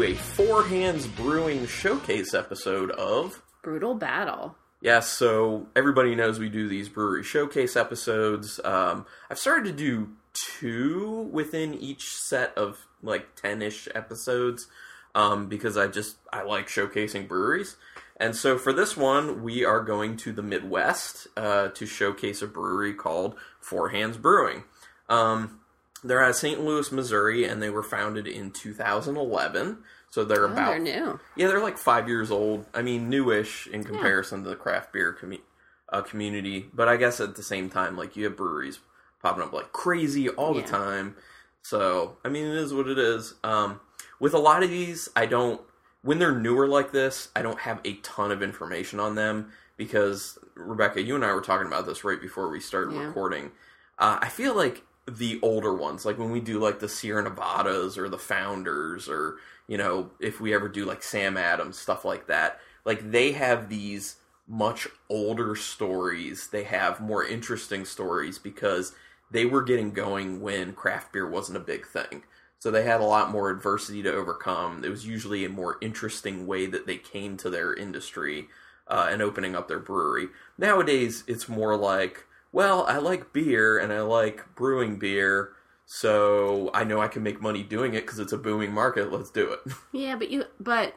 to a Four Hands Brewing showcase episode of. Brutal battle. Yes, so everybody knows we do these brewery showcase episodes. Um, I've started to do two within each set of like 10 ish episodes um, because I just I like showcasing breweries. And so for this one, we are going to the Midwest uh, to showcase a brewery called Four Hands Brewing. Um, they're out of St. Louis, Missouri, and they were founded in 2011. So they're Oh, about they're new. yeah, they're like five years old. I mean, newish in comparison to the craft beer commu- uh, community. But I guess at the same time, like you have breweries popping up like crazy all the time. So I mean, it is what it is. Um, with a lot of these, I don't. When they're newer like this, I don't have a ton of information on them because Rebecca, you and I were talking about this right before we started Yeah. recording. Uh, I feel like the older ones, like when we do like the Sierra Nevadas or the Founders, or you know, if we ever do like Sam Adams stuff like that, like they have these much older stories. They have more interesting stories because they were getting going when craft beer wasn't a big thing. So they had a lot more adversity to overcome. It was usually a more interesting way that they came to their industry uh, and opening up their brewery. Nowadays, it's more like, well, I like beer and I like brewing beer, so I know I can make money doing it because it's a booming market. Let's do it. Yeah, but you but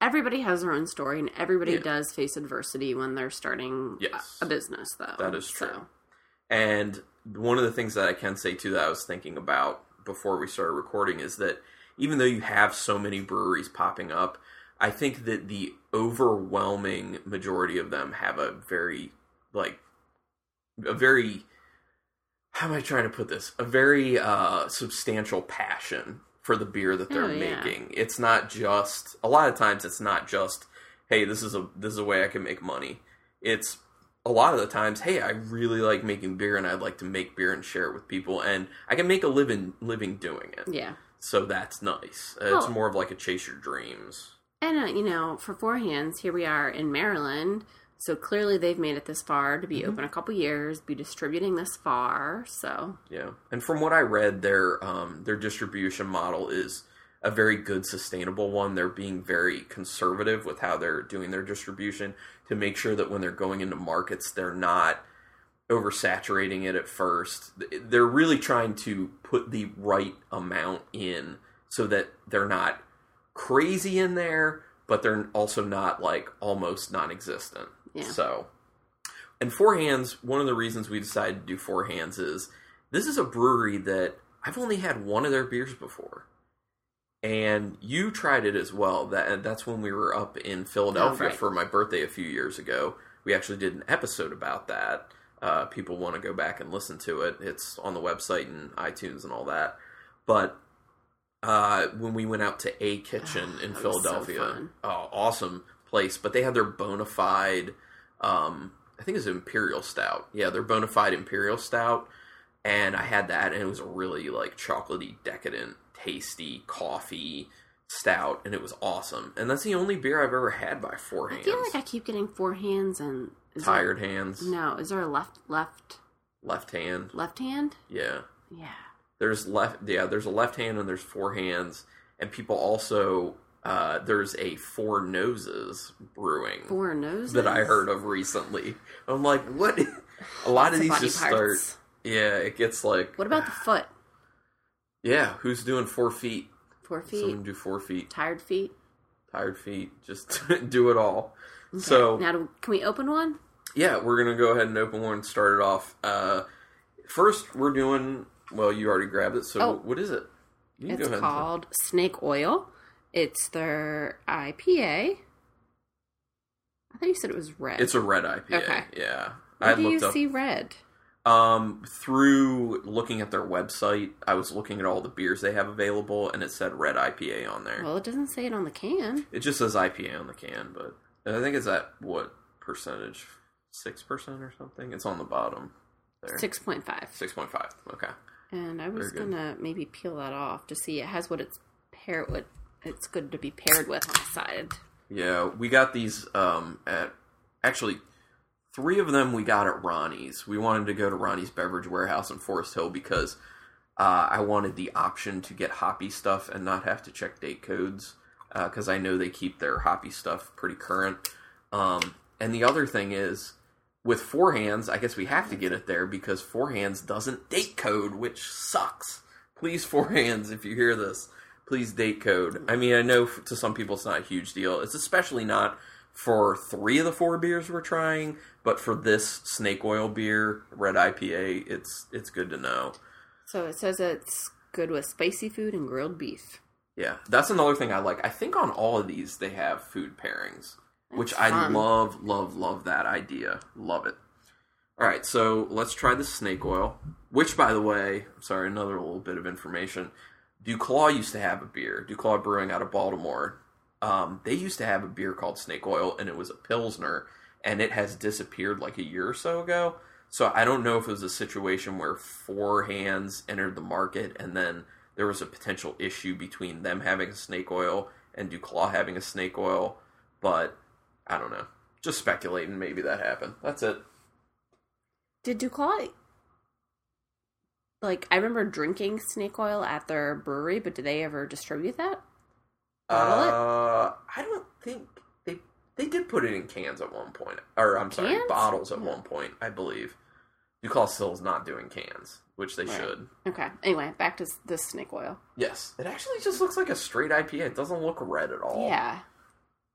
everybody has their own story and everybody Yeah. does face adversity when they're starting Yes. a, business though. That is true. So, And one of the things that I can say too that I was thinking about before we started recording is that even though you have so many breweries popping up, I think that the overwhelming majority of them have a very like a very how am I trying to put this? A very uh substantial passion for the beer that they're Oh, yeah. making. It's not just a lot of times it's not just hey, this is a this is a way I can make money. It's a lot of the times, hey, I really like making beer and I'd like to make beer and share it with people and I can make a living living doing it. yeah. So that's nice. Uh, It's Oh. more of like a chase your dreams. And uh, you know, for Four Hands, here we are in Maryland. So clearly they've made it this far to be Mm-hmm. open a couple years, be distributing this far. So Yeah, and from what I read, their um, their distribution model is a very good, sustainable one. They're being very conservative with how they're doing their distribution to make sure that when they're going into markets, they're not oversaturating it at first. They're really trying to put the right amount in so that they're not crazy in there, but they're also not like almost non-existent. Yeah. So, and Four Hands, one of the reasons we decided to do Four Hands is this is a brewery that I've only had one of their beers before. And you tried it as well. That that's when we were up in Philadelphia Oh, right. for my birthday a few years ago. We actually did an episode about that. Uh, people want to go back and listen to it. It's on the website and iTunes and all that. But uh, when we went out to A Kitchen Oh, in was so Philadelphia, oh, awesome place. But they had their bona fide, um, I think it's Imperial Stout. Yeah, they're bona fide Imperial Stout. And I had that, and it was a really like chocolatey, decadent, tasty coffee stout, and it was awesome. And that's the only beer I've ever had by Four hands. I feel like I keep getting Four Hands and is there- Tired hands, no, is there a left left left hand. left hand? Yeah, Yeah. there's left. Yeah, there's a left hand and there's four hands, and people also. Uh, there's a Four Noses brewing Four noses that I heard of recently. I'm like, what? A lot of these just parts. start. Yeah, it gets like. What about the foot? Yeah, who's doing four feet? Four feet, Someone do four feet. tired feet. Tired feet. Just do it all. So Now, do, can we open one? yeah, we're gonna go ahead and open one and start it off. Uh, first, we're doing. Well, you already grabbed it. So Oh. what is it? It's called Snake Oil. It's their IPA. I thought you said it was red. It's a red IPA. Okay. Yeah, Where I do you up see red? um through looking at their website. I was looking at all the beers they have available, and it said red IPA on there. Well, it doesn't say it on the can. It just says IPA on the can, but I think it's at what percentage? Six percent or something. It's on the bottom there. Six point five. Six point five. Okay. And I was gonna maybe peel that off to see it has what it's paired with. It's good to be paired with on the side. Yeah, we got these um at actually three of them we got at Ronnie's. We wanted to go to Ronnie's Beverage Warehouse in Forest Hill because Uh, I wanted the option to get hoppy stuff and not have to check date codes because I know they keep their hoppy stuff pretty current. Um, and the other thing is, with four hands, I guess we have to get it there because four hands doesn't date code, which sucks. Please, four hands, if you hear this, please date code. I mean, I know to some people it's not a huge deal. It's especially not for three of the four beers we're trying, but for this snake oil beer, red IPA, it's it's good to know. So it says it's good with spicy food and grilled beef. Yeah, that's another thing I like. I think on all of these they have food pairings, which That's I love, love, love that idea. Love it. All right, so let's try the snake oil. Which, by the way, sorry, another little bit of information. Duclaw used to have a beer. Duclaw Brewing out of Baltimore. Um, they used to have a beer called Snake Oil, and it was a pilsner, and it has disappeared like a year or so ago. So I don't know if it was a situation where Four Hands entered the market, and then there was a potential issue between them having a snake oil and Duclaw having a snake oil, but I don't know. Just speculating, maybe that happened. That's it. Did Duclaw like I remember drinking snake oil at their brewery, but did they ever distribute that? Bottle it? Uh, I don't think they they did put it in cans at one point, or I'm sorry, bottles at one point, I believe. Duclaw still is not doing cans, which they Right. should. Okay. Anyway, back to this snake oil. Yes, it actually just looks like a straight IPA. It doesn't look red at all. Yeah.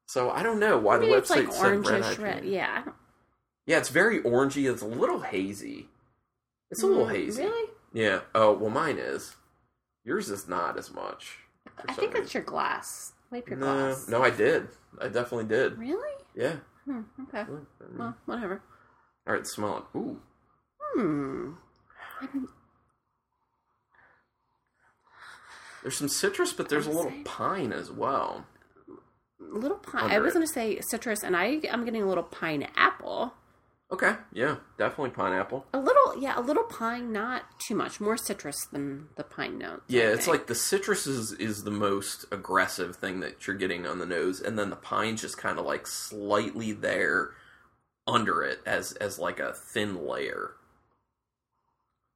So I don't know why Maybe the it's website like said red orangish IPA. red. Yeah. Yeah, it's very orangey. It's a little hazy. It's a little Mm, hazy. Really? Yeah. Oh well, mine is. Yours is not as much. I think reason. it's your glass. Wipe your no, glass. no, I did. I definitely did. Really? Yeah. Hmm, okay. All Well, whatever. right, smell it. Ooh. Hmm. There's some citrus, but there's a little say- pine as well. Little pine. I was going to say citrus, and I I'm getting a little pineapple. Okay, yeah, definitely pineapple. A little, yeah, a little pine, not too much. More citrus than the pine note. Yeah, it's like the citrus is, is the most aggressive thing that you're getting on the nose, and then the pine's just kind of like slightly there under it as as like a thin layer.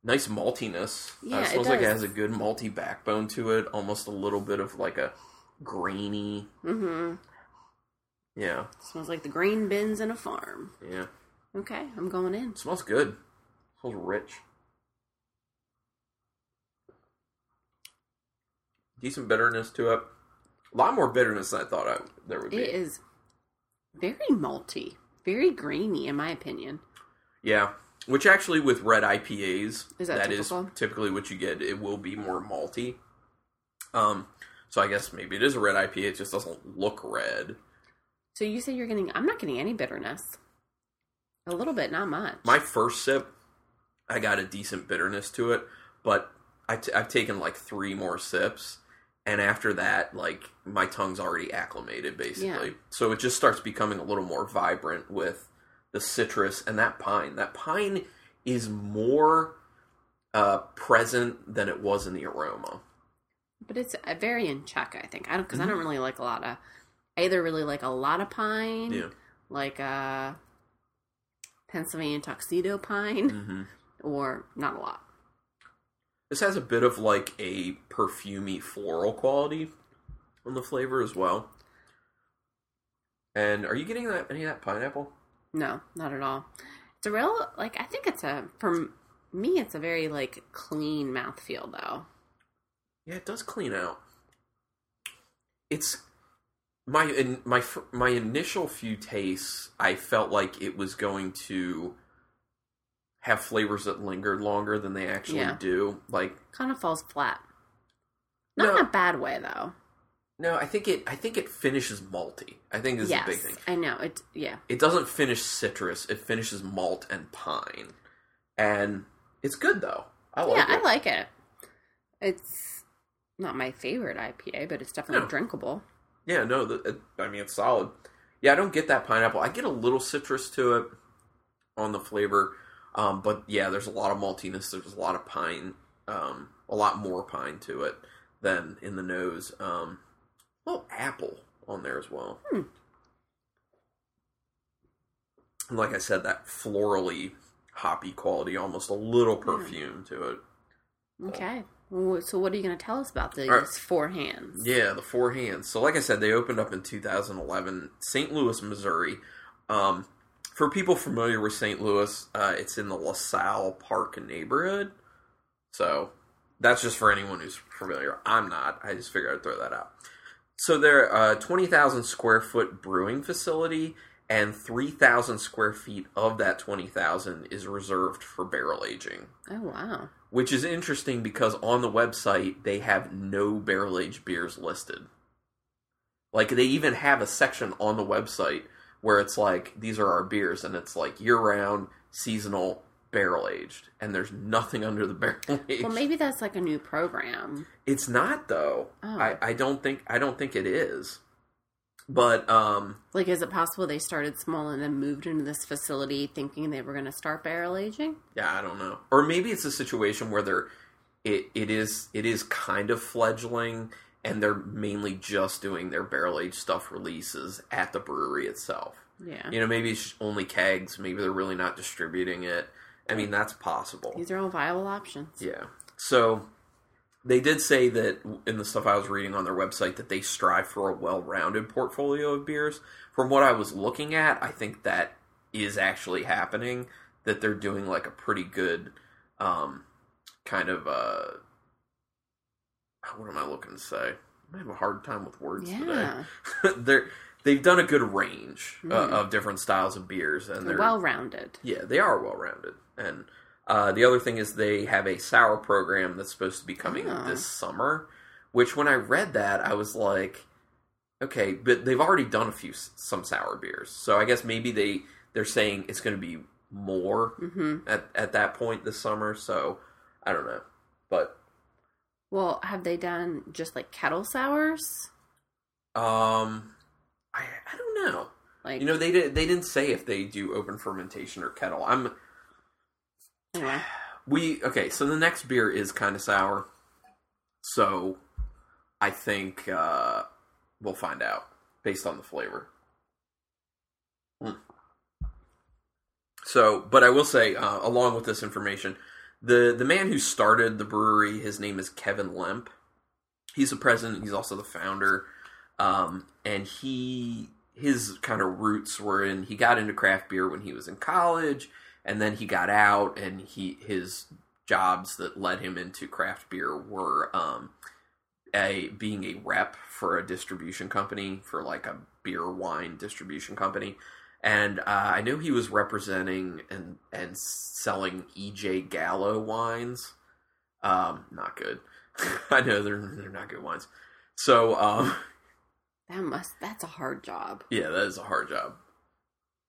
Nice maltiness. Uh, Yeah, it it smells like it has a good malty backbone to it. Almost a little bit of like a grainy. Mm-hmm. Yeah, It Smells like the grain bins in a farm. yeah. Okay, I'm going in. Smells good. smells rich. Decent bitterness to it. A lot more bitterness than I thought I, there would be. It is very malty, very grainy, in my opinion. Yeah, which actually with red IPAs, Is that that is typically what you get. It will be more malty. Um, so I guess maybe it is a red IPA. It just doesn't look red. So you say you're getting? I'm not getting any bitterness. A little bit, not much. My first sip, I got a decent bitterness to it, but I t- I've taken like three more sips, and after that, like my tongue's already acclimated basically. Yeah. So it just starts becoming a little more vibrant with the citrus and that pine. That pine is more uh, present than it was in the aroma. but it's uh, very in check. I think I don't because I Mhm. don't really like a lot of. I either really like a lot of pine, Yeah. like a Pennsylvania tuxedo pine, hmm or not a lot. This has a bit of like a perfumey floral quality on the flavor as well. And are you getting that any of that pineapple? No, not at all. It's a real like I think it's a for me it's a very like clean mouthfeel though. Yeah, it does clean out. It's my in, my my initial few tastes. I felt like it was going to have flavors that lingered longer than they actually Yeah. do. Like Kind of falls flat. Not No. in a bad way though. no, I think it I think it finishes malty. I think this yes, is the big thing. I know it. Yeah, It doesn't finish citrus. It finishes malt and pine, and it's good though. I like yeah, it. I like it. It's not my favorite IPA, but it's definitely No. drinkable. Yeah, no, the, it, I mean it's solid. Yeah, I don't get that pineapple. I get a little citrus to it on the flavor, um, but yeah, there's a lot of maltiness. There's a lot of pine, um, a lot more pine to it than in the nose. Um, a little apple on there as well. Hmm. And like I said, that florally hoppy quality, almost a little perfume to it. Okay, So what are you going to tell us about these Alright. four hands? Yeah, the Four Hands. So, like I said, they opened up in 2011, St. Louis, Missouri. Um, for people familiar with St. Louis, uh, it's in the LaSalle Park neighborhood. So, that's just for anyone who's familiar. I'm not. I just figured I'd throw that out. So, they're a 20,000 square foot brewing facility, and 3,000 square feet of that 20,000 is reserved for barrel aging Oh wow. Which is interesting because on the website they have no barrel aged beers listed. Like they even have a section on the website where it's like these are our beers and it's like year round, seasonal, barrel aged, and there's nothing under the barrel aged. Well, maybe that's like a new program. it's not though. Oh. I, I don't think I don't think it is. But um Like, is it possible they started small and then moved into this facility thinking they were going to start barrel aging? Yeah, I don't know. Or maybe it's a situation where they're it, it is it is kind of fledgling and they're mainly just doing their barrel aged stuff releases at the brewery itself. Yeah. You know, maybe it's only kegs, maybe they're really not distributing it. I mean, that's possible. These are all viable options. Yeah. So they did say that in the stuff I was reading on their website that they strive for a well-rounded portfolio of beers. From what I was looking at, I think that is actually happening. That they're doing like a pretty good um, kind of uh, what am I looking to say? I have a hard time with words today. Yeah. they're they've done a good range uh, Mhm. of different styles of beers, and they're Well rounded. yeah, they are well rounded. And uh, the other thing is they have a sour program that's supposed to be coming Oh. this summer. Which when I read that, I was like, okay, but they've already done a few some sour beers, so I guess maybe they they're saying it's going to be more hmm at at that point this summer. So I don't know, but Well, have they done just like kettle sours? um, I I don't know. Like, You know, they did they didn't say if they do open fermentation or kettle. I'm We okay, so the next beer is kind of sour. So I think uh, we'll find out based on the flavor. Mm. So, but I will say, uh, along with this information, the the man who started the brewery, his name is Kevin Lemp. He's the president. He's also the founder, um, and he his kind of roots were in. He got into craft beer when he was in college, and then he got out, and he his jobs that led him into craft beer were um, a being a rep for a distribution company for like a beer wine distribution company and uh, I knew he was representing and and selling EJ Gallo wines. Um, not good. I know they're they're not good wines. So um, That must, that's a hard job. yeah, that is a hard job.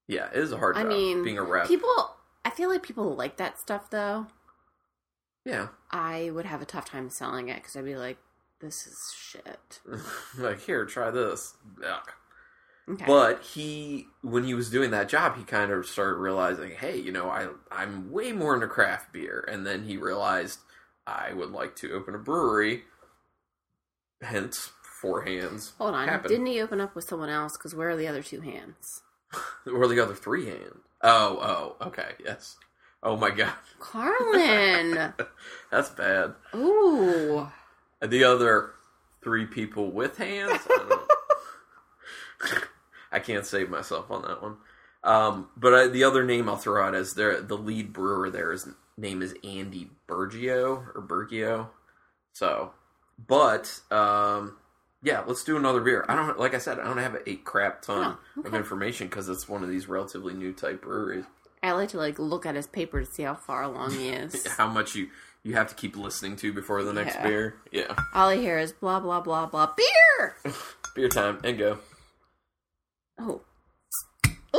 Yeah, it is a hard I job mean, being a rep. People, I feel like people like that stuff though. yeah, I would have a tough time selling it because I'd be like, this is shit. like here, try this. Yuck. Okay. But he, when he was doing that job, he kind of started realizing, hey, you know, I I'm way more into craft beer, and then he realized I would like to open a brewery. Hence, four hands. Hold on. happened. Didn't he open up with someone else? Because where are the other two hands? where are the other three hand. Oh, oh, okay, yes. Oh my god, Carlin. that's bad. Ooh. And the other three people with hands. I. I can't save myself on that one. Um, but I, the other name I'll throw out is their the lead brewer. There his name is Andy Bergio or Bergio. So, but um, yeah, let's do another beer. I don't like I said I don't have a crap ton Oh, of information because it's one of these relatively new type breweries. I like to like look at his paper to see how far along he is. How much you you have to keep listening to before the next Yeah. beer? Yeah, All I hear is blah blah blah blah beer. beer time and go Oh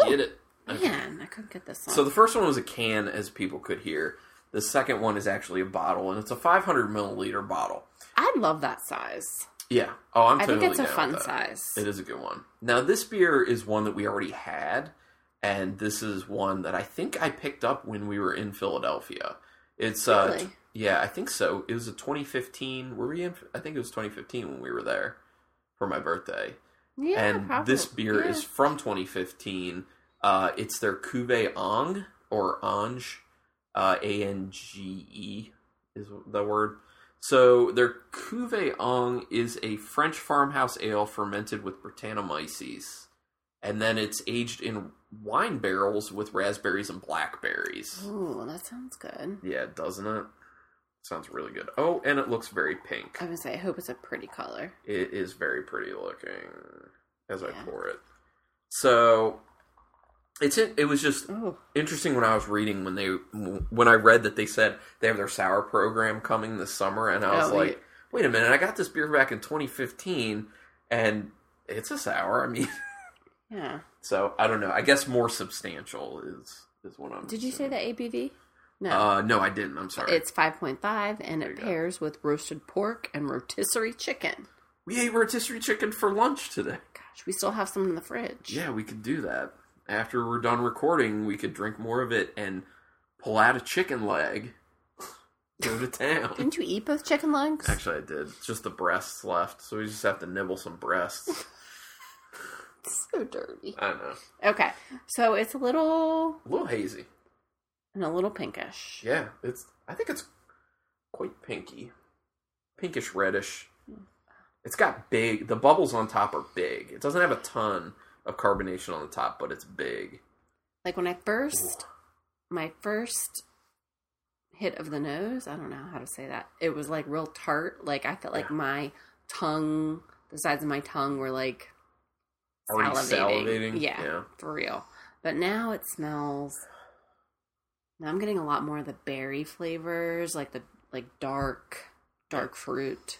get it. man, I couldn't get this one. So the first one was a can, as people could hear. The second one is actually a bottle, and it's a 500 milliliter bottle. I love that size. Yeah. Oh, I'm I totally think it's a fun size. It is a good one. Now, this beer is one that we already had, and this is one that I think I picked up when we were in Philadelphia. It's uh, Really? t- yeah, I think so. It was a 2015. Were we in? I think it was 2015 when we were there for my birthday. Yeah, and probably. this beer Yeah. is from 2015. Uh, it's their Cuvée Ang or Ange, uh, A N G E is the word. So their Cuvée Ong is a French farmhouse ale fermented with Brettanomyces, and then it's aged in wine barrels with raspberries and blackberries. Ooh, that sounds good. Yeah, doesn't it? Sounds really good. Oh, and it looks very pink. I would say, I hope it's a pretty color. It is very pretty looking as I pour it. So it's it was just Oh, interesting when I was reading when they when I read that they said they have their sour program coming this summer, and I was Oh, like, wait. wait a minute, I got this beer back in 2015, and it's a sour. I mean, yeah. so I don't know. I guess more substantial is is what I'm. Did you say the ABV? No. Uh, no, I didn't. I'm sorry. It's 5.5 and it you go. pairs with roasted pork and rotisserie chicken. we ate rotisserie chicken for lunch today. Gosh, we still have some in the fridge. Yeah, we could do that. After we're done recording, we could drink more of it and pull out a chicken leg. Go to town. Didn't you eat both chicken legs? Actually, I did. It's just the breasts left, so we just have to nibble some breasts. so dirty. I know. Okay, so it's a little A little hazy. and a little pinkish. Yeah, it's. I think it's quite pinky, pinkish reddish. Hmm. It's got big. The bubbles on top are big. It doesn't have a ton of carbonation on the top, but it's big. Like when I first, my first hit of the nose, I don't know how to say that. It was like real tart. Like I felt like my tongue, the sides of my tongue were like Already salivating. salivating? Yeah, Yeah. for real. But now it smells. Now I'm getting a lot more of the berry flavors, like the like dark, dark fruit.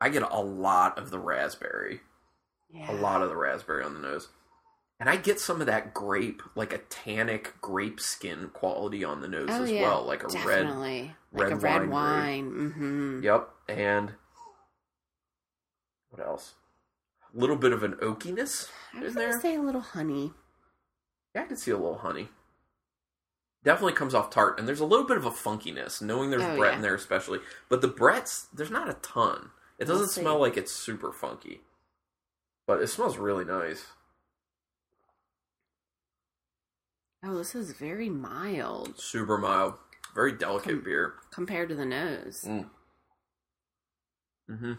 I get a lot of the raspberry. Yeah, a lot of the raspberry on the nose. And I get some of that grape, like a tannic grape skin quality on the nose Oh as yeah, well, like a red. like red a red wine wine. Mm-hmm. Yep, and what else? A little bit of an oakiness I in was there. gonna say a little honey. Yeah, I can see a little honey. Definitely comes off tart, and there's a little bit of a funkiness, knowing there's Oh, Brett yeah. in there especially. But the Brett's there's not a ton. It doesn't see. smell like it's super funky, but it smells really nice. Oh, this is very mild Super mild, very delicate Com- beer. compared to the nose. Mm. Mm-hmm.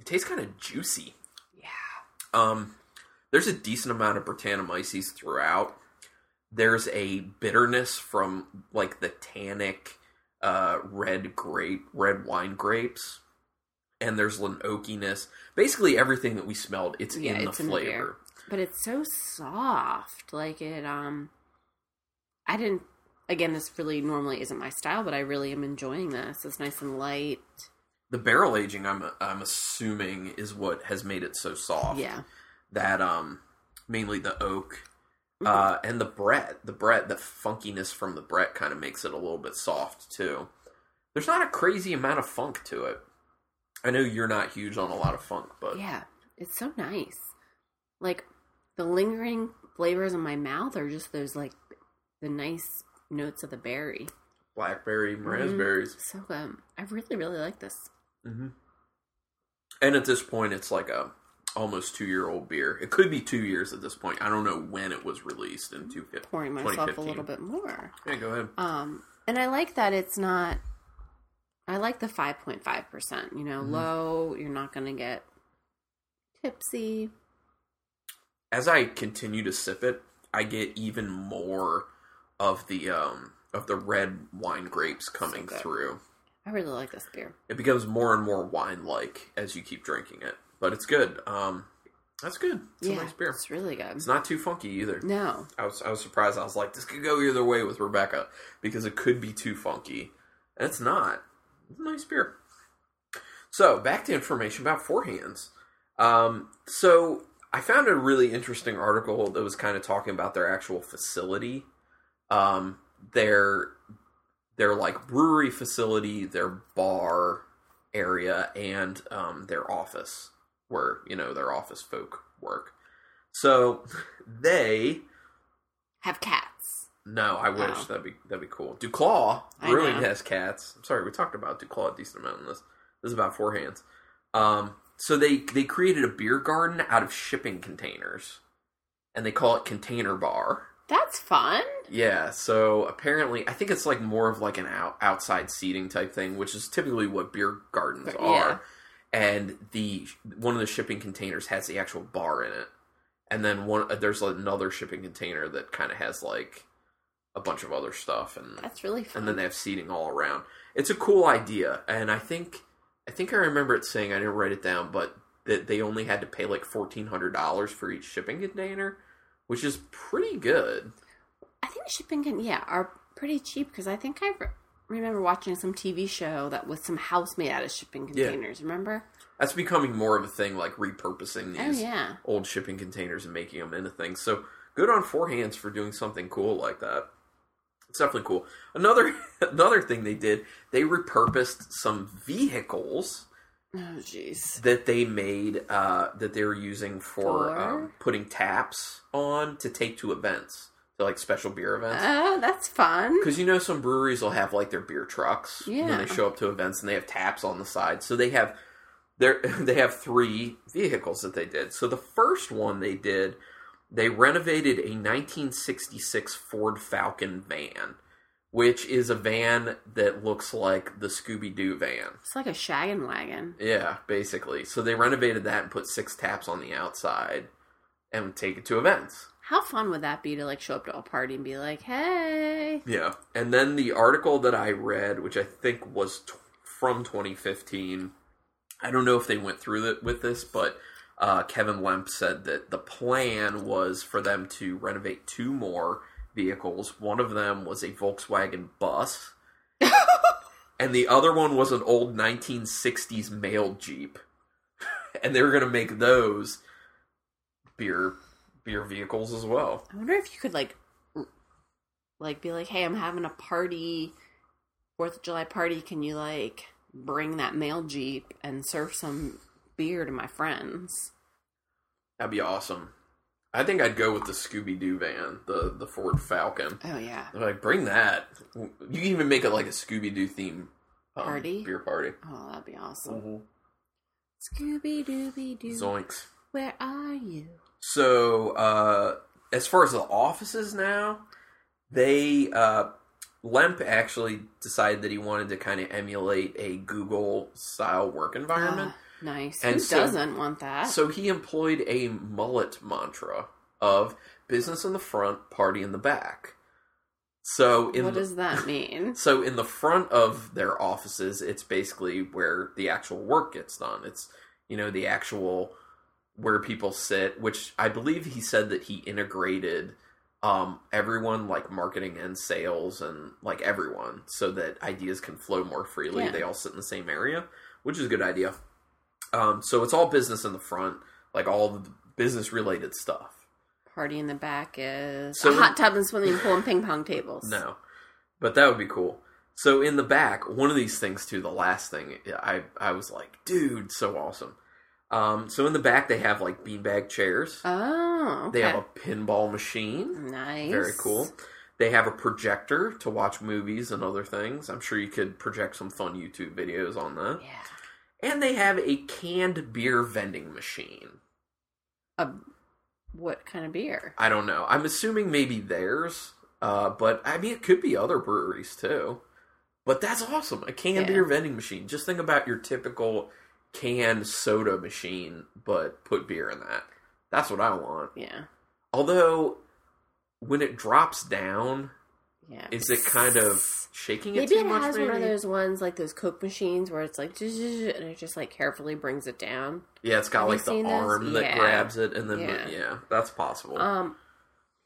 It tastes kind of juicy. Yeah. Um, there's a decent amount of Brettanomyces throughout. There's a bitterness from like the tannic uh, red grape, red wine grapes, and there's an oakiness. Basically, everything that we smelled, it's Yeah, in it's the in the flavor. But it's so soft. Like it um I didn't again this really normally isn't my style, but I really am enjoying this. It's nice and light. the barrel aging, I'm I'm assuming, is what has made it so soft. Yeah. that um mainly the oak Mm-hmm. uh and the Brett the Brett the funkiness from the Brett kind of makes it a little bit soft too there's not a crazy amount of funk to it i know you're not huge on a lot of funk but Yeah. It's so nice. Like the lingering flavors in my mouth are just those like the nice notes of the berry. blackberry Mm-hmm. raspberries So um I really, really like this. hmm and at this point it's like a almost two year old beer it could be two years at this point i don't know when it was released in two Pouring myself a little bit more. yeah go ahead Um, and I like that it's not. I like the five point five percent. You know, Mhm. low. You're not going to get tipsy. As I continue to sip it, I get even more of the um of the red wine grapes coming good. through. I really like this beer. It becomes more and more wine like as you keep drinking it. But it's good. Um that's good. It's yeah, a nice beer. it's really good. It's not too funky either. no, I was I was surprised. I was like, this could go either way with Rebecca because it could be too funky. And it's not. It's a nice beer. So back to information about Four Hands. Um, so I found a really interesting article that was kind of talking about their actual facility, um, their their like brewery facility, their bar area, and um, their office where you know their office folk work. So they have cats. no, I wish Oh. that'd be that'd be cool. Duclaw Brewing has cats. I'm sorry, we talked about Duclaw a decent amount in this. This is about four hands. Um, so they they created a beer garden out of shipping containers, and they call it Container Bar. That's fun. Yeah, so apparently, I think it's like more of like an out, outside seating type thing, which is typically what beer gardens Yeah. are. And the one of the shipping containers has the actual bar in it, and then one uh, there's another shipping container that kind of has like a bunch of other stuff, and That's really fun. and then they have seating all around. It's a cool idea, and I think I think I remember it saying I didn't write it down, but that they only had to pay like fourteen hundred dollars for each shipping container, which is pretty good. I think shipping can yeah are pretty cheap because I think I re- remember watching some TV show that was some house made out of shipping Yeah. containers. Remember? That's becoming more of a thing, like repurposing Oh these yeah. old shipping containers and making them into things. So good on Four Hands for doing something cool like that. It's definitely cool. Another another thing they did, they repurposed some vehicles Oh jeez. that they made uh, that they were using for, For? Um, putting taps on to take to events, to like special beer events. Oh, that's fun. Because you know some breweries will have like their beer trucks when Yeah. they show up to events and they have taps on the side. So they have they they have three vehicles that they did. So the first one they did, they renovated a 1966 Ford Falcon van, which is a van that looks like the Scooby Doo van. It's like a shaggin' wagon. Yeah, basically. So they renovated that and put six taps on the outside and would take it to events. How fun would that be to like show up to a party and be like, "Hey, Yeah. And then the article that I read, which I think was t- from 2015, I don't know if they went through it with this, but uh, Kevin Lemp said that the plan was for them to renovate two more vehicles. One of them was a Volkswagen bus, and the other one was an old 1960s mail Jeep. and they were going to make those beer beer vehicles as well. I wonder if you could like, like be like, hey, I'm having a party, Fourth of July party. Can you like bring that mail jeep and serve some beer to my friends?" That'd be awesome. I think I'd go with the Scooby Doo van, the the Ford Falcon. Oh yeah. They're like, bring that. You can even make it like a Scooby Doo theme um, Party? beer party. Oh, that'd be awesome. Scooby Dooby Doo, Zoinks. where are you? So, uh, as far as the offices now, they uh, Lemp actually decided that he wanted to kind of emulate a Google style work environment. Ah, nice. And Who so- doesn't want that? So he employed a mullet mantra of business in the front, party in the back. So in what the, does that mean? so in the front of their offices, it's basically where the actual work gets done. It's you know the actual where people sit, which I believe he said that he integrated um, everyone like marketing and sales and like everyone so that ideas can flow more freely. Yeah. They all sit in the same area, which is a good idea. Um, so it's all business in the front, like all the business related stuff. Party in the back is So a hot tub and swimming pool and ping pong tables. No, but that would be cool. So in the back, one of these things too. The last thing, I I was like, dude, so awesome. Um, so in the back, they have like beanbag chairs. Oh, okay. They have a pinball machine. nice. Very cool. They have a projector to watch movies and other things. I'm sure you could project some fun YouTube videos on that. Yeah. And they have a canned beer vending machine. A, what kind of beer? I don't know. I'm assuming maybe theirs, uh, but I mean, it could be other breweries too. But that's awesome. A canned Yeah. beer vending machine. Just think about your typical canned soda machine, but put beer in that. That's what I want. Yeah. Although, when it drops down, Yeah. is it kind of shaking it Maybe too it has maybe? one of those ones like those Coke machines where it's like and it just like carefully brings it down. Yeah, it's got Have like the seen those? arm that Yeah. grabs it, and then Yeah. yeah, that's possible. Um,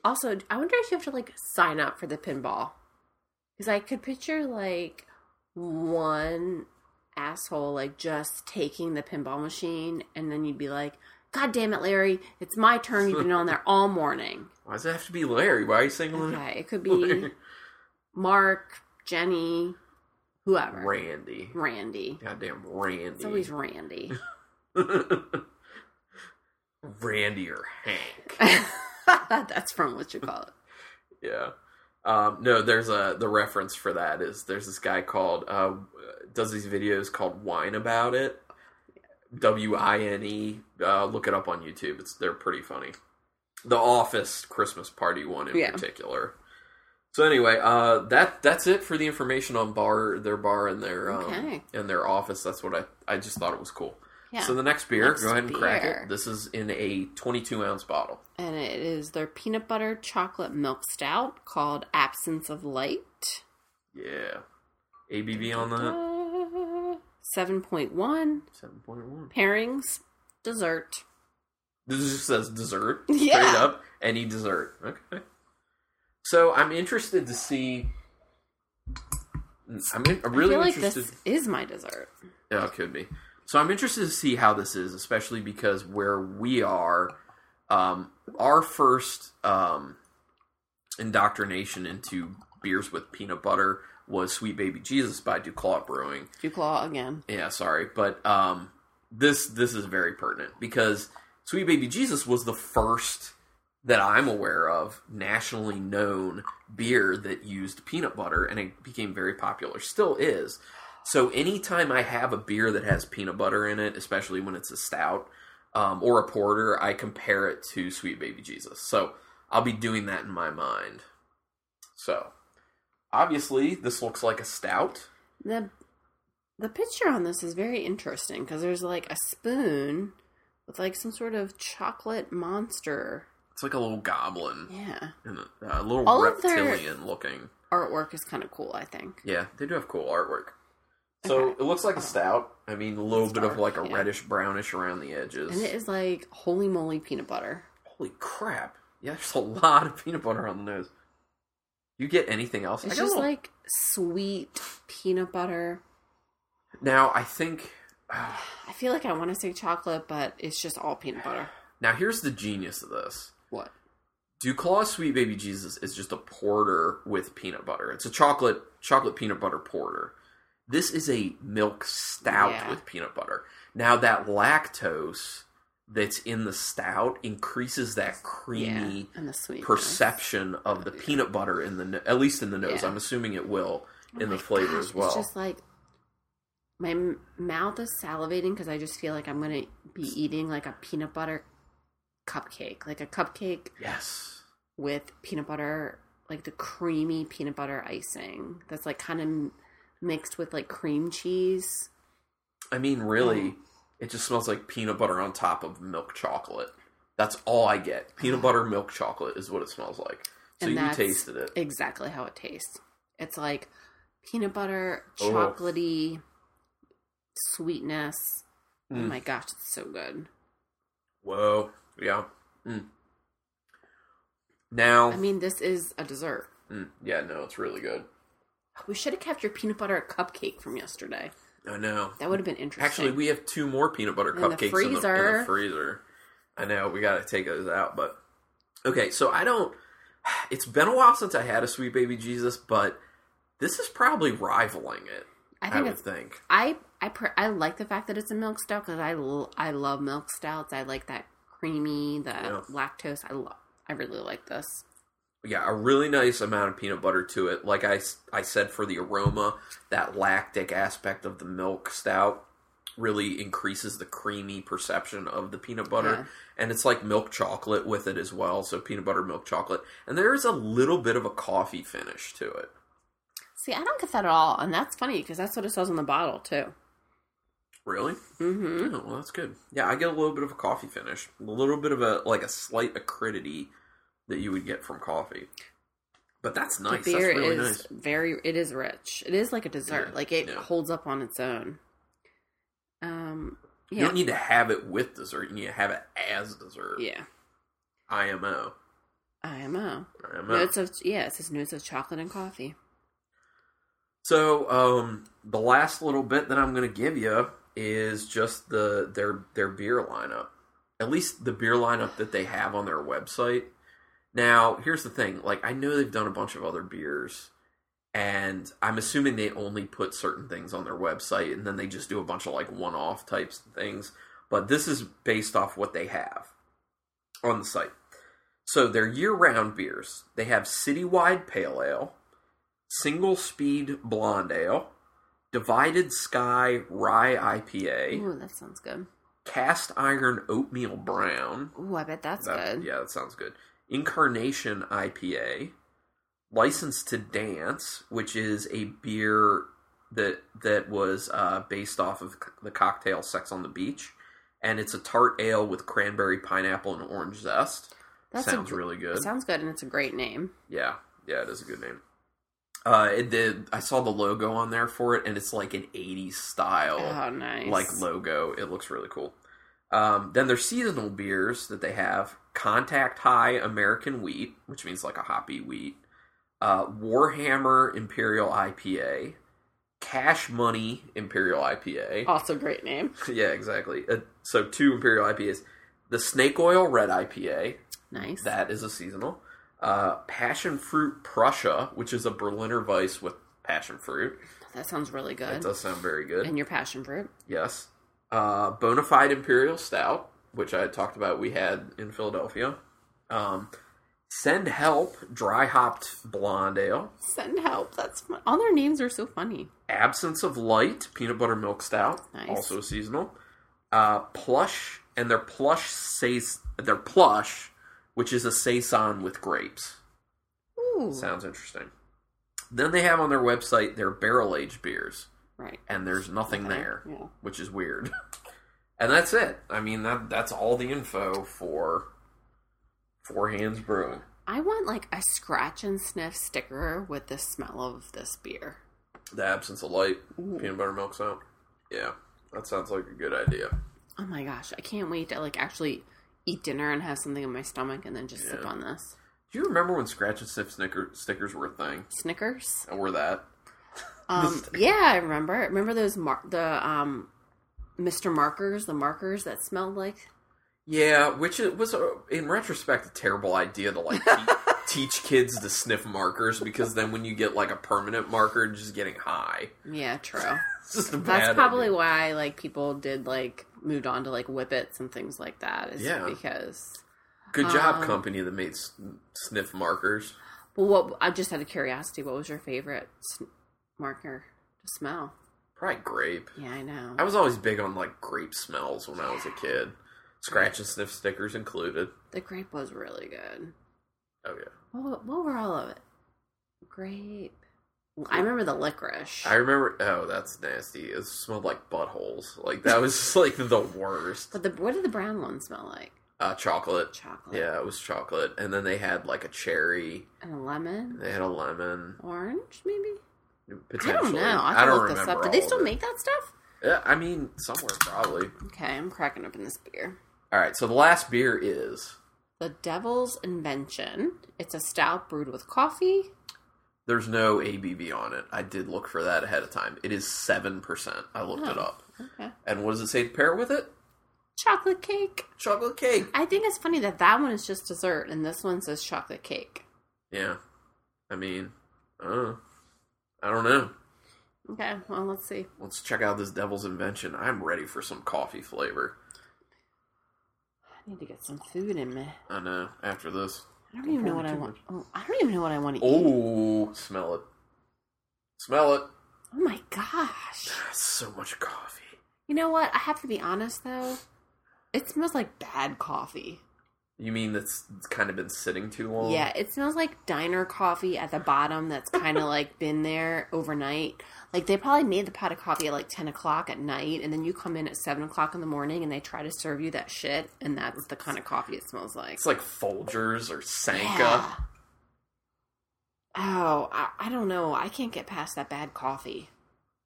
also, I wonder if you have to like sign up for the pinball because I could picture like one asshole like just taking the pinball machine, and then you'd be like, "God damn it, Larry! It's my turn. You've been on there all morning." Why does it have to be Larry? Why are you saying Larry? Okay, it could be Mark, Jenny, whoever, Randy? Randy. Goddamn Randy! It's always Randy. Randy or Hank. That's from what you call it. Yeah. Um, no, there's a the reference for that is there's this guy called uh, does these videos called Wine About It. W I N E. Uh, look it up on YouTube. It's they're pretty funny. The Office Christmas party one in Yeah. particular. So anyway, uh, that that's it for the information on bar their bar and their um, Okay. and their office. That's what I I just thought it was cool. Yeah. So the next beer, Next go ahead and crack it. This is in a 22 ounce bottle. and it is their peanut butter chocolate milk stout called Absence of Light. Yeah, ABV on that Seven point one 7.1. pairings, dessert. This just says dessert, Yeah. straight up, any dessert. Okay. So I'm interested to see. I'm, in, I'm really I feel like this is my dessert. Yeah, it could be. So I'm interested to see how this is, especially because where we are, um, our first um, indoctrination into beers with peanut butter was Sweet Baby Jesus by Duclaw Brewing. Duclaw again. Yeah, sorry, but um, this this is very pertinent because Sweet Baby Jesus was the first that I'm aware of nationally known beer that used peanut butter, and it became very popular. Still is. So anytime I have a beer that has peanut butter in it, especially when it's a stout um, or a porter, I compare it to Sweet Baby Jesus. So I'll be doing that in my mind. So obviously, this looks like a stout. The the picture on this is very interesting because there's like a spoon with like some sort of chocolate monster. It's like a little goblin. Yeah. and a, a little All reptilian looking. Artwork is kind of cool, I think. Yeah, they do have cool artwork. So Okay. it looks like a stout. I mean, a little bit of like a yeah. reddish brownish around the edges. And it is like holy moly peanut butter. Holy crap! Yeah, there's a lot of peanut butter on the nose. You get anything else? It's I just little- like sweet peanut butter. now. I think I feel like I want to say chocolate, but it's just all peanut butter. now here's the genius of this. What? Duclaw Sweet Baby Jesus is just a porter with peanut butter. It's a chocolate chocolate peanut butter porter. This is a milk stout Yeah. with peanut butter. Now that lactose that's in the stout increases that creamy yeah, and the sweet perception of the peanut butter in the at least in the nose. Yeah. I'm assuming it will in Oh the flavor gosh, as well. It's just like my m- mouth is salivating because I just feel like I'm gonna be eating like a peanut butter cupcake, like a cupcake yes. with peanut butter, like the creamy peanut butter icing that's like kind of mixed with like cream cheese. I mean, really, Mm. it just smells like peanut butter on top of milk chocolate. That's all I get. Peanut butter milk chocolate is what it smells like. So And you tasted it. Exactly how it tastes. It's like peanut butter, Oh. Sweetness. Oh Mm. my gosh, it's so good. Whoa. Yeah. Mm. Now, I mean, this is a dessert. mm, yeah, no, it's really good. We should have kept your peanut butter cupcake from yesterday. I know. That would have been interesting. Actually, we have two more peanut butter In the cupcakes in, the, in the freezer. freezer. I know we got to take those out, but okay. So I don't. It's been a while since I had a Sweet Baby Jesus, but this is probably rivaling it. I I, think would think. I I per, I like the fact that it's a milk stout because I l- I love milk stouts. I like that creamy, the Yeah. lactose. I love. I really like this. Yeah, a really nice amount of peanut butter to it. Like I I said, for the aroma, that lactic aspect of the milk stout really increases the creamy perception of the peanut butter. Yeah. And it's like milk chocolate with it as well. So peanut butter, milk chocolate. And there is a little bit of a coffee finish to it. See, I don't get that at all, and that's funny because that's what it says on the bottle too. Really? Mm-hmm. Oh, well, that's good. Yeah, I get a little bit of a coffee finish. A little bit of a, like a slight acridity that you would get from coffee. But that's nice. the beer really is nice. very. It is rich. It is like a dessert. Yeah, Like it yeah. holds up on its own. Um. You don't need to have it with dessert. You need to have it as dessert. yeah. IMO. IMO. IMO. Notes of yeah. It says notes of chocolate and coffee. So, um, the last little bit that I'm going to give you is just the their their beer lineup. At least the beer lineup that they have on their website. Now, here's the thing. Like, I know they've done a bunch of other beers, and I'm assuming they only put certain things on their website, and then they just do a bunch of like one-off types of things. But this is based off what they have on the site. So they're year-round beers. They have Citywide Pale Ale, Single Speed Blonde Ale, Divided Sky Rye IPA, Ooh, that sounds good. Cast Iron Oatmeal Brown. Ooh, I bet that's That- good. Yeah, that sounds good. Incarnation IPA. License to Dance, which is a beer that that was uh, based off of the cocktail Sex on the Beach, and it's a tart ale with cranberry, pineapple, and orange zest. That sounds really good. Sounds good, and it's a great name. Yeah, yeah, it is a good name. Uh, it did. I saw the logo on there for it, and it's like an '80s style Oh, nice. like logo. It looks really cool. Um, then there's seasonal beers that they have: Contact High American Wheat, which means like a hoppy wheat. Uh, Warhammer Imperial IPA, Cash Money Imperial IPA. also great name. yeah, exactly. Uh, so two Imperial IPAs. The Snake Oil Red IPA, Nice. that is a seasonal. Uh, passion Fruit Prussia, which is a Berliner Weiss with passion fruit. That sounds really It good. does sound very good. And your passion fruit. Yes. Uh, Bonafide Imperial Stout, which I talked about we had in Philadelphia. Um, Send Help Dry Hopped Blonde Ale. Send help. That's fun. all their names are so funny. Absence of Light Peanut Butter Milk Stout, Nice. also seasonal. Uh, plush and their plush says their plush, which is a saison with grapes. Ooh. Sounds interesting. Then they have on their website their barrel aged beers, right. and there's nothing Okay, there. Yeah. which is weird. and that's it. I mean that that's all the info for Four Hands Brewing. I want like a scratch and sniff sticker with the smell of this beer. The absence of light, peanut butter milk sound. Yeah, that sounds like a good idea. Oh my gosh, I can't wait to like actually eat dinner and have something in my stomach and then just sip on this. Do you remember when scratch and sniff snicker, stickers were a thing? Snickers. And were that? Um, yeah, I remember. Remember those mar- the um, Mr. Markers, the markers that smelled like. Yeah, which it was a, in retrospect a terrible idea to like teach kids to sniff markers because then when you get like a permanent marker, you're just getting high. Yeah, true. A That's probably idea. why like people did like moved on to like whippets and things like that. Is Yeah. because good job, um, company that made s- sniff markers. well, what I just out of curiosity, what was your favorite marker to smell? Probably grape. Yeah, I know. I was always big on like grape smells when I was a kid. Scratch and sniff stickers included. the grape was really good. Oh yeah. What, what were all of it? Grape. I remember the licorice. I remember oh, that's nasty. It smelled like buttholes. Like that was just, like the worst. but the what did the brown one smell like? Uh chocolate. Chocolate. Yeah, it was chocolate. And then they had like a cherry. And a lemon, They had a lemon. orange, maybe. Potentially. I don't know. I, I don't look this remember up. Did they still make that stuff? Yeah, I mean somewhere probably. Okay, I'm cracking open this beer. Alright, so the last beer is The Devil's Invention. It's a stout brewed with coffee. there's no ABV on it. I did look for that ahead of time. It is seven percent. I looked it Oh. up. Okay. And what does it say to pair with it? Chocolate cake. Chocolate cake. I think it's funny that that one is just dessert and this one says chocolate cake. Yeah. I mean, uh, I don't know. Okay, well, let's see. Let's check out this devil's invention. I'm ready for some coffee flavor. I need to get some food in me. I know. After this. I don't even know what I want. Oh, I don't even know what I want to eat. Oh, smell it. Smell it. Oh my gosh. So much coffee. You know what? I have to be honest though. It smells like bad coffee. You mean that's it's kind of been sitting too long? Yeah, it smells like diner coffee at the bottom that's kind of like been there overnight. Like they probably made the pot of coffee at like 10 o'clock at night, and then you come in at 7 o'clock in the morning and they try to serve you that shit, and that's the kind of coffee it smells like. It's like Folgers or Sanka. Yeah. Oh, I, I don't know. I can't get past that bad coffee.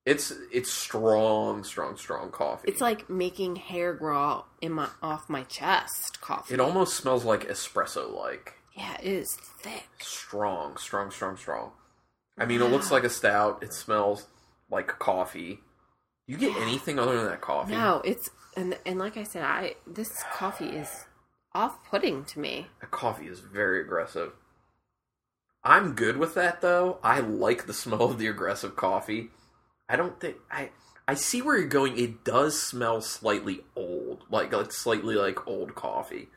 It's it's strong, strong, strong coffee. It's like making hair grow in my off my chest coffee. it almost smells like espresso like. yeah, it is thick. Strong, strong, strong, strong. I mean, it looks like a stout. It smells like coffee. You get anything other than that coffee? No, it's and and like I said, I this coffee is off-putting to me. That coffee is very aggressive. I'm good with that though. I like the smell of the aggressive coffee. I don't think I I see where you're going. It does smell slightly old, like like slightly like old coffee.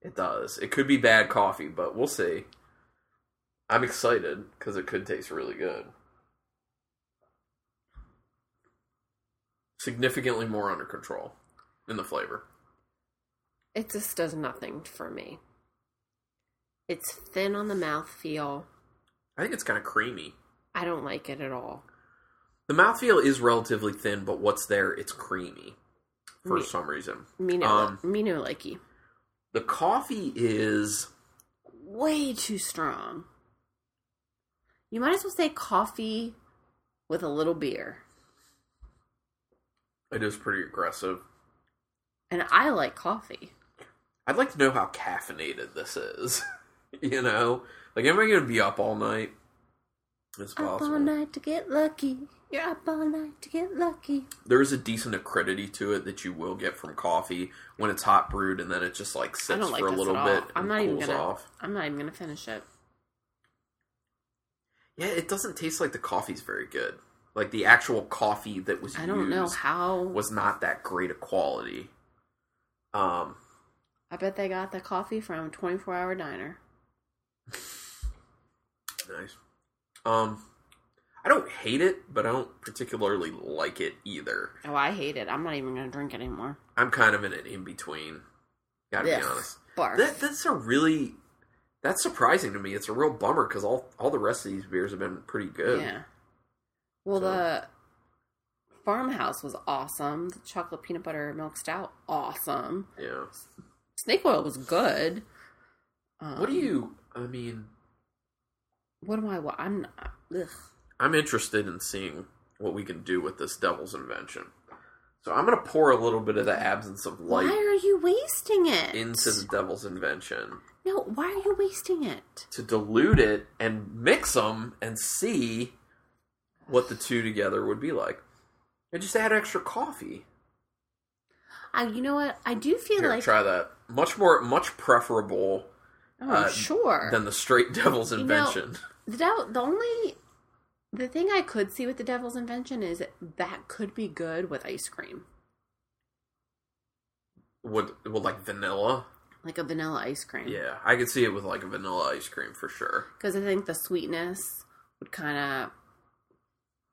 It does. It could be bad coffee, but we'll see. I'm excited because it could taste really good. Significantly more under control. in the flavor. It just does nothing for me. It's thin on the mouth feel. I think it's kind of creamy. I don't like it at all. The mouthfeel is relatively thin, but what's there, it's creamy for Me- some reason. Me no, Um, me no likey. The coffee is Way too strong. You might as well say coffee with a little beer. it is pretty aggressive. And I like coffee. I'd like to know how caffeinated this is. you know, like am I going to be up all night? It's Up all night to get lucky. You're up all night to get lucky. There is a decent acridity to it that you will get from coffee when it's hot brewed, and then it just like sits like for a little bit and I'm not even gonna. off. I'm not even gonna finish it. Yeah, it doesn't taste like the coffee's very good. Like the actual coffee that was I don't know how. was not that great a quality. Um, I bet they got the coffee from 24 Hour Diner. nice. Um, I don't hate it, but I don't particularly like it either. Oh, I hate it. I'm not even gonna drink it anymore. I'm kind of in an in between. Gotta Ugh, be honest. Barf. That that's a really that's surprising to me. It's a real bummer because all all the rest of these beers have been pretty good. Yeah. Well, So- the farmhouse was awesome. The chocolate peanut butter milk stout, awesome. Yeah. Snake oil was good. Um, What do you? I mean, What do I want? I'm. Not, ugh. I'm interested in seeing what we can do with this devil's invention. So I'm gonna pour a little bit of the absence of light. Why are you wasting it? into the devil's invention no, why are you wasting it? to dilute it and mix them and see what the two together would be like. And just add extra coffee. I, you know what? I do feel Here, like. try that. Much more, much preferable oh, uh, sure. than the straight devil's know- invention. The devil, the only the thing I could see with the devil's invention is that could be good with ice cream, would would like vanilla. like a vanilla ice cream. Yeah, I could see it with like a vanilla ice cream for sure. because I think the sweetness would kind of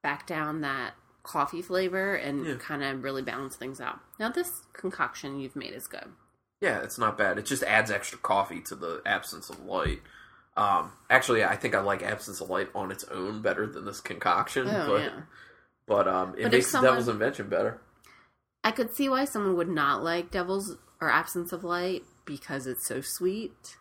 back down that coffee flavor and Yeah. kind of really balance things out. Now, this concoction you've made is good. Yeah, it's not bad. It just adds extra coffee to the absence of light. Um, actually, I think I like absence of light on its own better than this concoction. Oh but yeah, but um, it But makes someone- the devil's invention better. I could see why someone would not like devil's or absence of light because it's so sweet.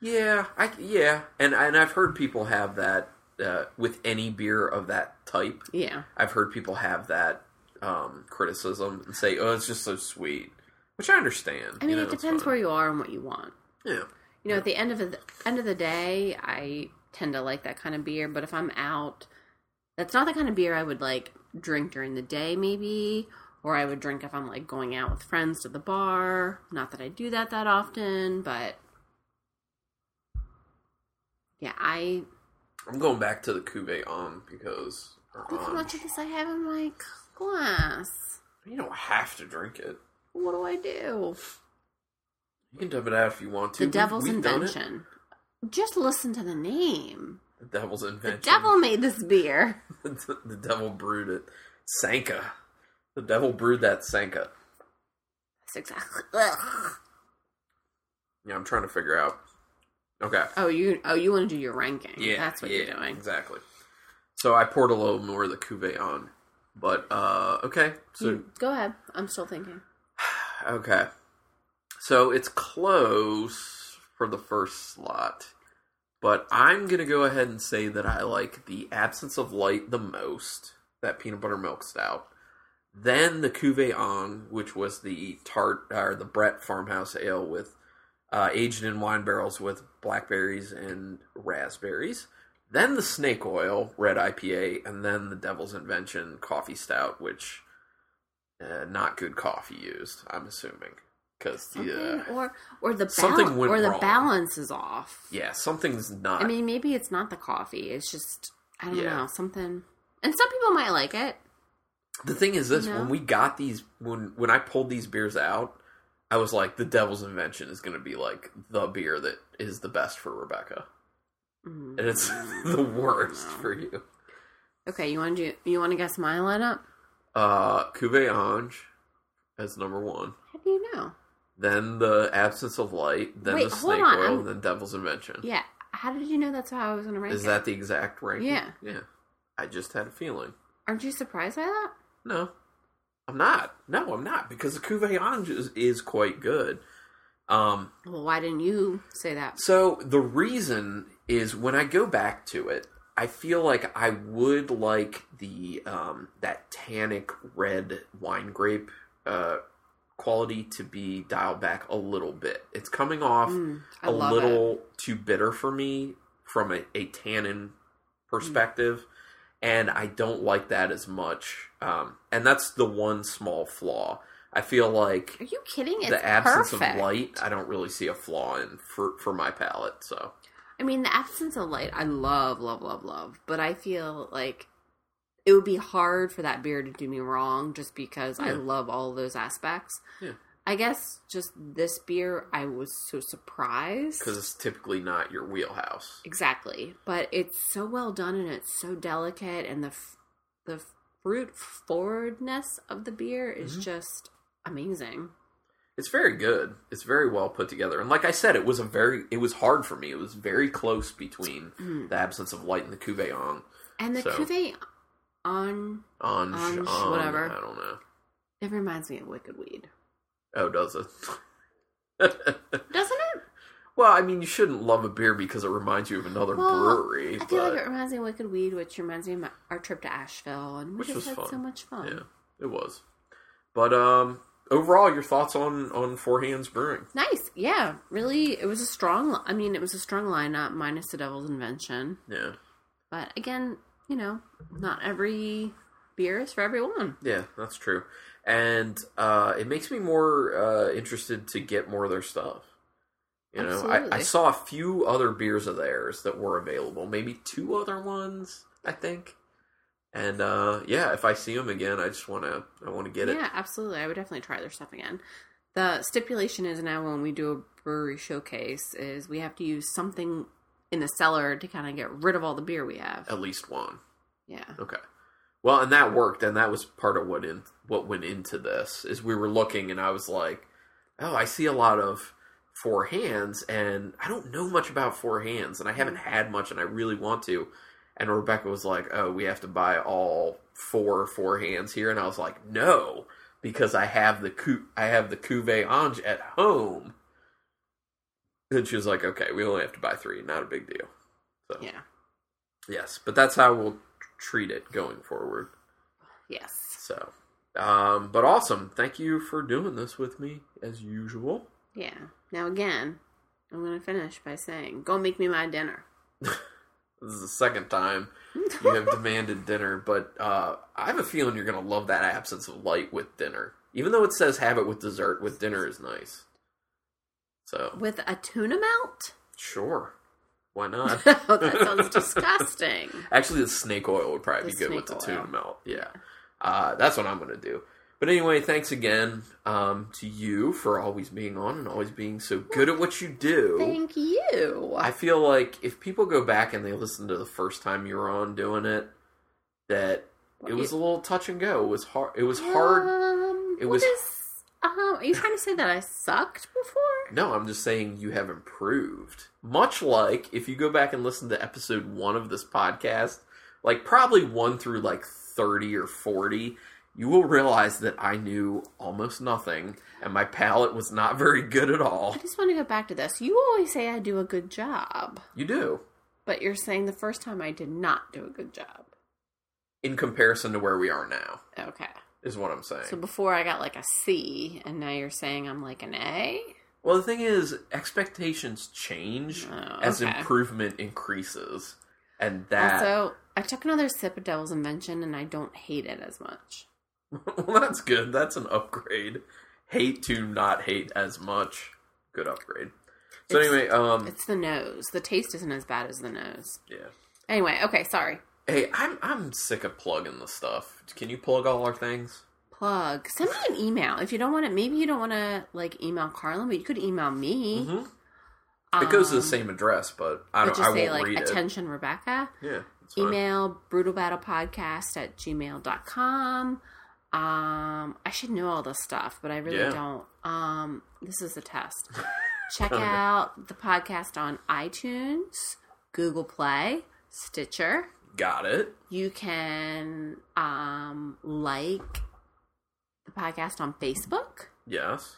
Yeah, I yeah, and and I've heard people have that uh, with any beer of that type. Yeah, I've heard people have that um, criticism and say, "Oh, it's just so sweet," which I understand. I mean, you know, it depends where you are and what you want. Yeah, You know, at the end of the end of the day, I tend to like that kind of beer. But if I'm out, that's not the kind of beer I would like drink during the day, maybe, or I would drink if I'm like going out with friends to the bar. Not that I do that that often, but yeah, I I'm going back to the Cuvée Ange because look how much of this I have in my glass. you don't have to drink it. What do I do? You can dump it out if you want to. The We've- devil's we've invention. Just listen to the name. The devil's Invention. The devil made this beer. the devil brewed it. Sanka. The devil brewed that Sanka. That's exactly. Ugh. Yeah, I'm trying to figure out. Okay. Oh, you oh you want to do your ranking? Yeah, that's what yeah, you're doing. Exactly. So I poured a little more of the Cuvée Ange, but uh, okay. So You- go ahead. I'm still thinking. okay, so it's close for the first slot, but I'm gonna go ahead and say that I like the absence of light the most. That peanut butter milk stout. Then the Cuvée Ange, which was the tart or the Brett Farmhouse Ale with uh, aged in wine barrels with blackberries and raspberries. Then the snake oil red IPA, and then the Devil's Invention coffee stout, which uh, not good coffee used. I'm assuming because yeah, or or the Something balance went or the wrong. balance is off. yeah, something's not. I mean, maybe it's not the coffee. It's just I don't Yeah. know something. And some people might like it. the thing is this: No. when we got these, when when I pulled these beers out, I was like, the Devil's Invention is going to be like the beer that is the best for Rebecca, Mm. and it's the worst for you. Okay, you want to do? You want to guess my lineup? Uh, Cuvée Ange, as number one. How do you know? Then the absence of light. Then Wait, the snake on, oil. I'm- then devil's invention. Yeah. How did you know that's how I was going to rank Is it? that the exact ranking? Yeah. Yeah. I just had a feeling. Aren't you surprised by that? No, I'm not. No, I'm not because the Cuvée Ange is, is quite good. Um, Well, why didn't you say that? so the reason is when I go back to it, I feel like I would like the um, that tannic red wine grape uh, quality to be dialed back a little bit. It's coming off Mm, a little too bitter for me from a, a tannin perspective, and I don't like that as much. Um, and that's the one small flaw. I feel like Are you kidding? It's the absence perfect. of light, I don't really see a flaw in for for my palate. So I mean, the absence of light, I love, love, love, love. But I feel like it would be hard for that beer to do me wrong just because I love all those aspects. Yeah. I guess just this beer, I was so surprised. because it's typically not your wheelhouse. Exactly. But it's so well done and it's so delicate, and the, f- the fruit forwardness of the beer is Mhm. just amazing. It's very good. It's very well put together. And like I said, it was a very it was hard for me. It was very close between Mm. the absence of light and the Cuvée Ange. And the So- cuvee on Ange, whatever. I don't know. it reminds me of Wicked Weed, Oh, does it? doesn't it? well, I mean, you shouldn't love a beer because it reminds you of another Well, brewery. I feel but like it reminds me of Wicked Weed, which reminds me of my, our trip to Asheville, and we Which just was had fun. so much fun. yeah, it was. But um, overall, your thoughts on on Four Hands Brewing? Nice, yeah, really. It was a strong. I mean, it was a strong lineup, minus the Devil's Invention. Yeah, But again, you know, not every beer is for everyone. yeah, that's true. And uh, it makes me more uh, interested to get more of their stuff. You know, I, I saw a few other beers of theirs that were available, maybe two other ones, I think. And uh, yeah, if I see them again, I just want to I want to get it. Yeah, absolutely. I would definitely try their stuff again. The stipulation is now when we do a brewery showcase is we have to use something in the cellar to kind of get rid of all the beer we have. At least one. Yeah. Okay. Well, and that worked, and that was part of what in what went into this is we were looking, and I was like, "Oh, I see a lot of four hands, and I don't know much about four hands, and I haven't mm. had much, and I really want to." And Rebecca was like, "Oh, we have to buy all four four hands here," and I was like, "No." Because I have the cu- I have the Cuvée Ange at home, and she was like, "Okay, we only have to buy three, not a big deal." So Yeah. yes, but that's how we'll treat it going forward. Yes. So, um, but awesome. Thank you for doing this with me as usual. Yeah. Now again, I'm going to finish by saying, go make me my dinner. This is the second time you have demanded dinner, but uh, I have a feeling you're going to love that absence of light with dinner. Even though it says have it with dessert, with dinner is nice. So, With a tuna melt? sure. Why not? oh, that sounds disgusting. Actually, the snake oil would probably The be good with the oil. tuna melt. Yeah. Uh, that's what I'm going to do. But anyway, thanks again um, to you for always being on and always being so good at what you do. Thank you. I feel like if people go back and they listen to the first time you were on doing it, that it was a little touch and go. It was hard. It was hard. Um, It was- um, are you trying to say that I sucked before? No, I'm just saying you have improved. Much like if you go back and listen to episode one of this podcast, like probably one through like 30 or 40, you will realize that I knew almost nothing and my palate was not very good at all. I just want to go back to this. You always say I do a good job, You do. but you're saying the first time I did not do a good job. In comparison to where we are now, Okay. Is what I'm saying. So before I got like a C, and now you're saying I'm like an A? Well, the thing is, expectations change Oh, as okay. improvement increases, and that Also, I took another sip of Devil's Invention, and I don't hate it as much. well, that's good. That's an upgrade. Hate to not hate as much. Good upgrade. So It's- anyway, um, It's the nose. The taste isn't as bad as the nose. yeah. Anyway, okay, sorry. Hey, I'm I'm sick of plugging the stuff. Can you plug all our things? Plug. Send me an email if you don't want to. Maybe you don't want to like email Carlin, but you could email me. Mm-hmm. It goes to the Um, same address, but I don't. just I say won't like read it. attention Rebecca. Yeah. Email brutalbattlepodcast at gmail.com. Um, I should know all this stuff, but I really Yeah. don't. Um, this is a test. Check out the podcast on iTunes, Google Play, Stitcher. Got it. You can um, like the podcast on Facebook. Yes.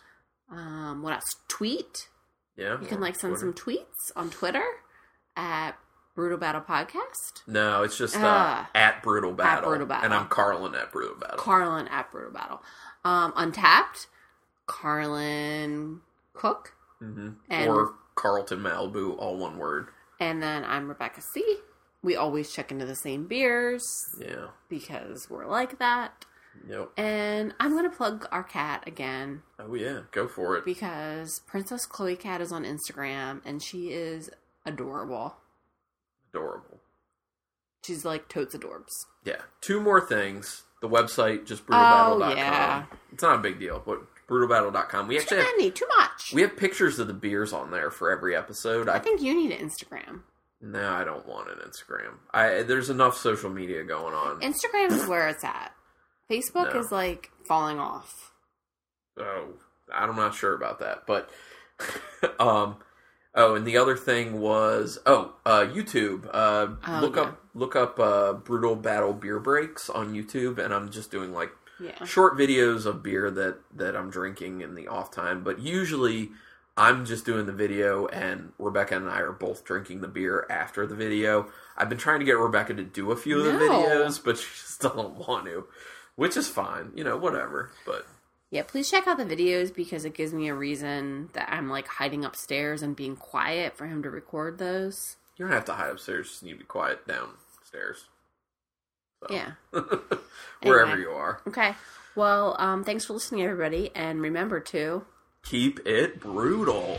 Um, what else? Tweet. Yeah. You can like send Twitter. some tweets on Twitter at Brutal Battle Podcast. No, it's just uh, Ah. at Brutal Battle. Brutal Battle. And I'm Carlin at Brutal Battle. Carlin at Brutal Battle. Um, Untappd, Carlin Cook, hmm And- or Carlton Malibu, all one word. and then I'm Rebecca C. We always check into the same beers Yeah. because we're like that. Yep. And I'm going to plug our cat again Oh yeah, go for it. because Princess Chloe Cat is on Instagram and she is adorable. Adorable. She's like totes adorbs. Yeah. Two more things. The website, just Oh, brutalbattle.com. yeah. It's not a big deal, but brutalbattle.com. We Too actually have, too much. we have pictures of the beers on there for every episode. I I think you need an Instagram. No, I don't want an Instagram. I there's enough social media going on. Instagram is where it's at. Facebook No. is like falling off. Oh, I'm not sure about that, but um, oh, and the other thing was oh, uh, YouTube. Uh, Oh, look yeah. up look up uh, brutal battle beer breaks on YouTube, and I'm just doing like Yeah. short videos of beer that that I'm drinking in the off time. But usually, I'm just doing the video, and Rebecca and I are both drinking the beer after the video. I've been trying to get Rebecca to do a few of the No. videos, but she still don't want to, which is fine. You know, whatever. But Yeah, please check out the videos because it gives me a reason that I'm like hiding upstairs and being quiet for him to record those. You don't have to hide upstairs. You just need to be quiet downstairs. So. Yeah. Wherever Anyway. you are. Okay. Well, um, thanks for listening, everybody, and remember to Keep it brutal.